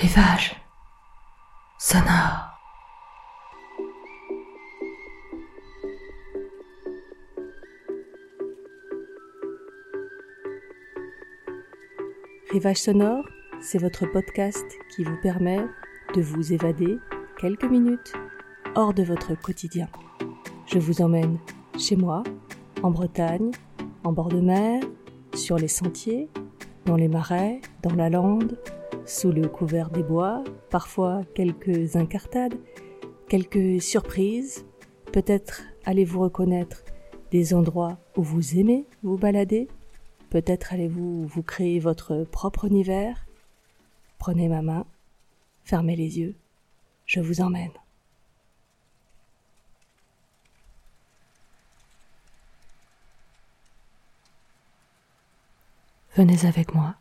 Rivage sonore. Rivage sonore, c'est votre podcast qui vous permet de vous évader quelques minutes hors de votre quotidien. Je vous emmène chez moi, en Bretagne, en bord de mer, sur les sentiers, dans les marais, dans la lande, sous le couvert des bois, parfois quelques incartades, quelques surprises, peut-être allez-vous reconnaître des endroits où vous aimez vous balader, peut-être allez-vous vous créer votre propre univers. Prenez ma main, fermez les yeux, je vous emmène. Venez avec moi.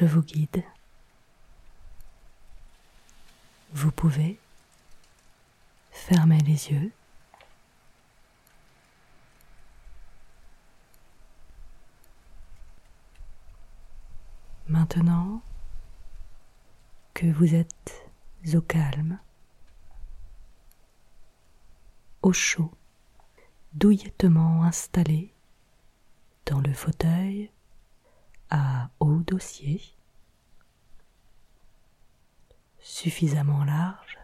Je vous guide. Vous pouvez fermer les yeux. Maintenant que vous êtes au calme, au chaud, douillettement installé dans le fauteuil à haut dossier, suffisamment large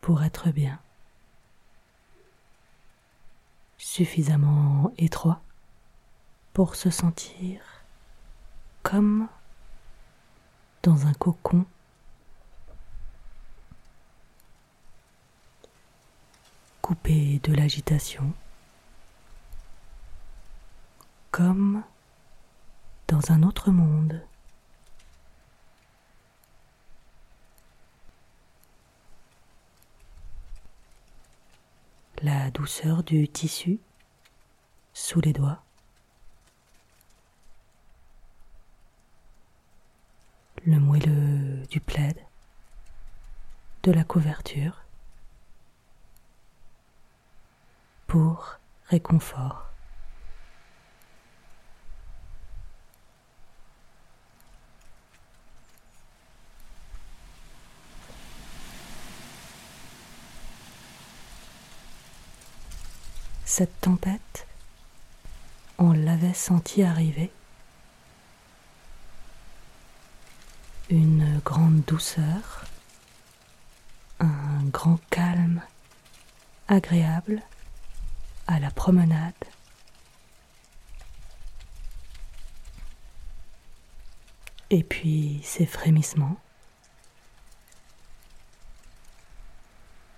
pour être bien, suffisamment étroit pour se sentir comme dans un cocon. Coupé de l'agitation, comme dans un autre monde. La douceur du tissu sous les doigts. Le moelleux du plaid, de la couverture, pour réconfort. Cette tempête, on l'avait senti arriver. Une grande douceur, un grand calme agréable à la promenade. Et puis ces frémissements,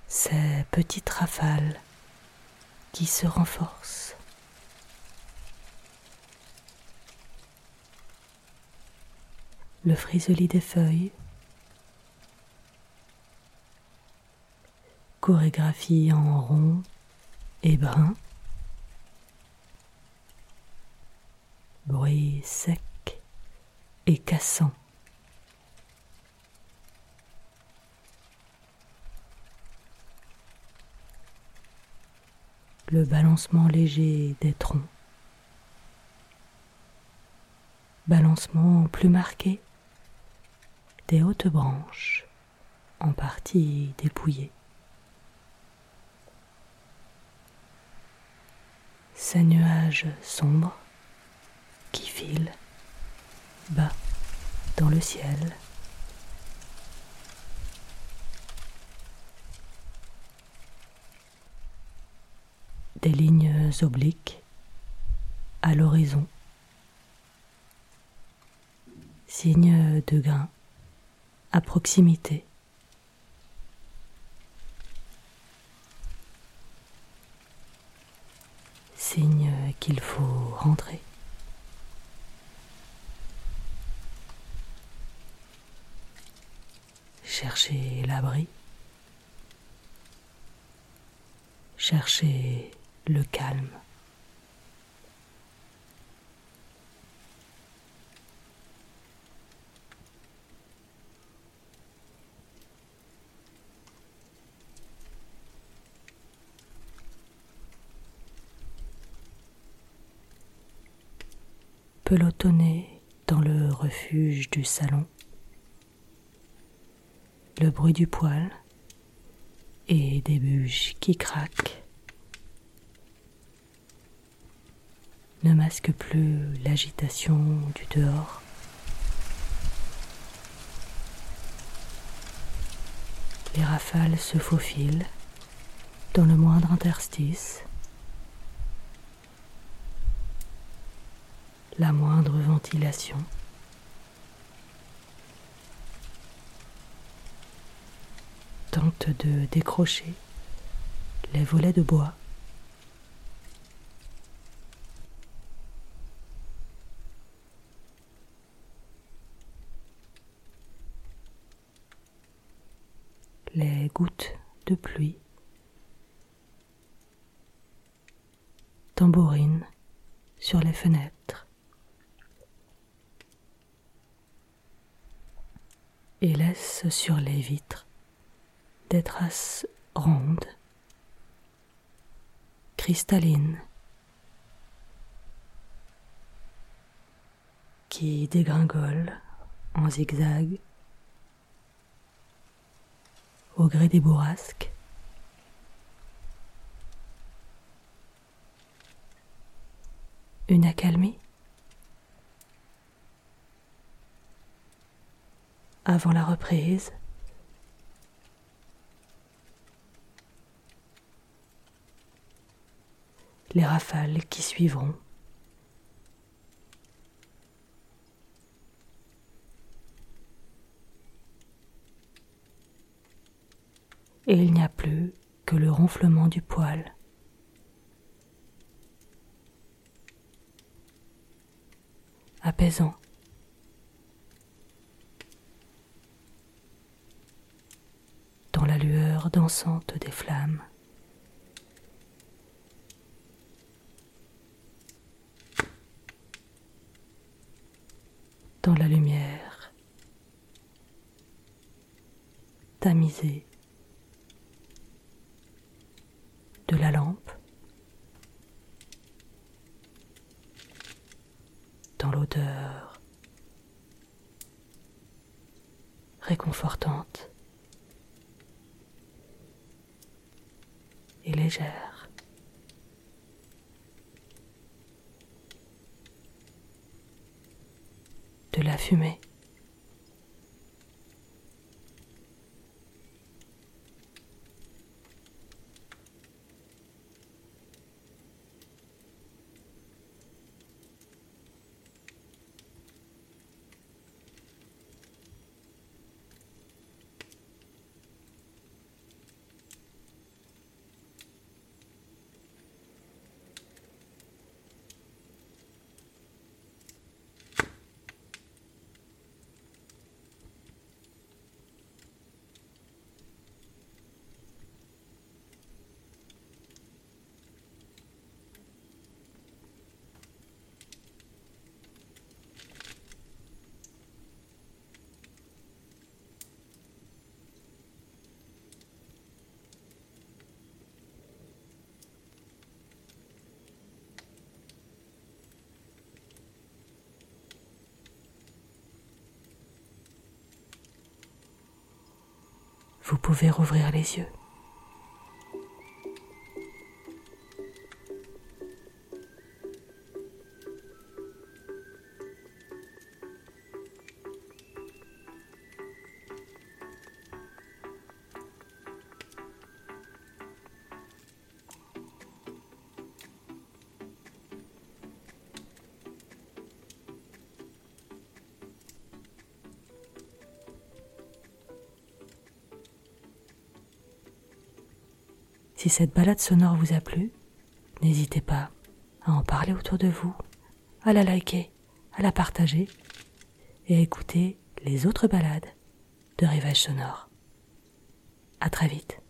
ces petites rafales qui se renforce. Le friselis des feuilles, chorégraphie en rond et brun, bruit sec et cassant. Le balancement léger des troncs, balancement plus marqué des hautes branches en partie dépouillées. Ces nuages sombres qui filent bas dans le ciel des lignes obliques à l'horizon, signe de grain à proximité. Signe qu'il faut rentrer. Chercher l'abri. Chercher le calme. pelotonner dans le refuge du salon. Le bruit du poêle et des bûches qui craquent ne masquent plus l'agitation du dehors. Les rafales se faufilent dans le moindre interstice. La moindre ventilation. tente de décrocher les volets de bois. Les gouttes de pluie. Tambourine sur les fenêtres. Et laisse sur les vitres des traces rondes, cristallines, qui dégringolent en zigzag au gré des bourrasques. Une accalmie Avant la reprise, les rafales qui suivront. Et il n'y a plus que le ronflement du poil. apaisant. Dans la lueur dansante des flammes. Dans la lumière tamisée de la lampe. dans l'odeur réconfortante et légère. de la fumée. Vous pouvez rouvrir les yeux. Si cette balade sonore vous a plu, n'hésitez pas à en parler autour de vous, à la liker, à la partager et à écouter les autres balades de Rivage Sonore. À très vite.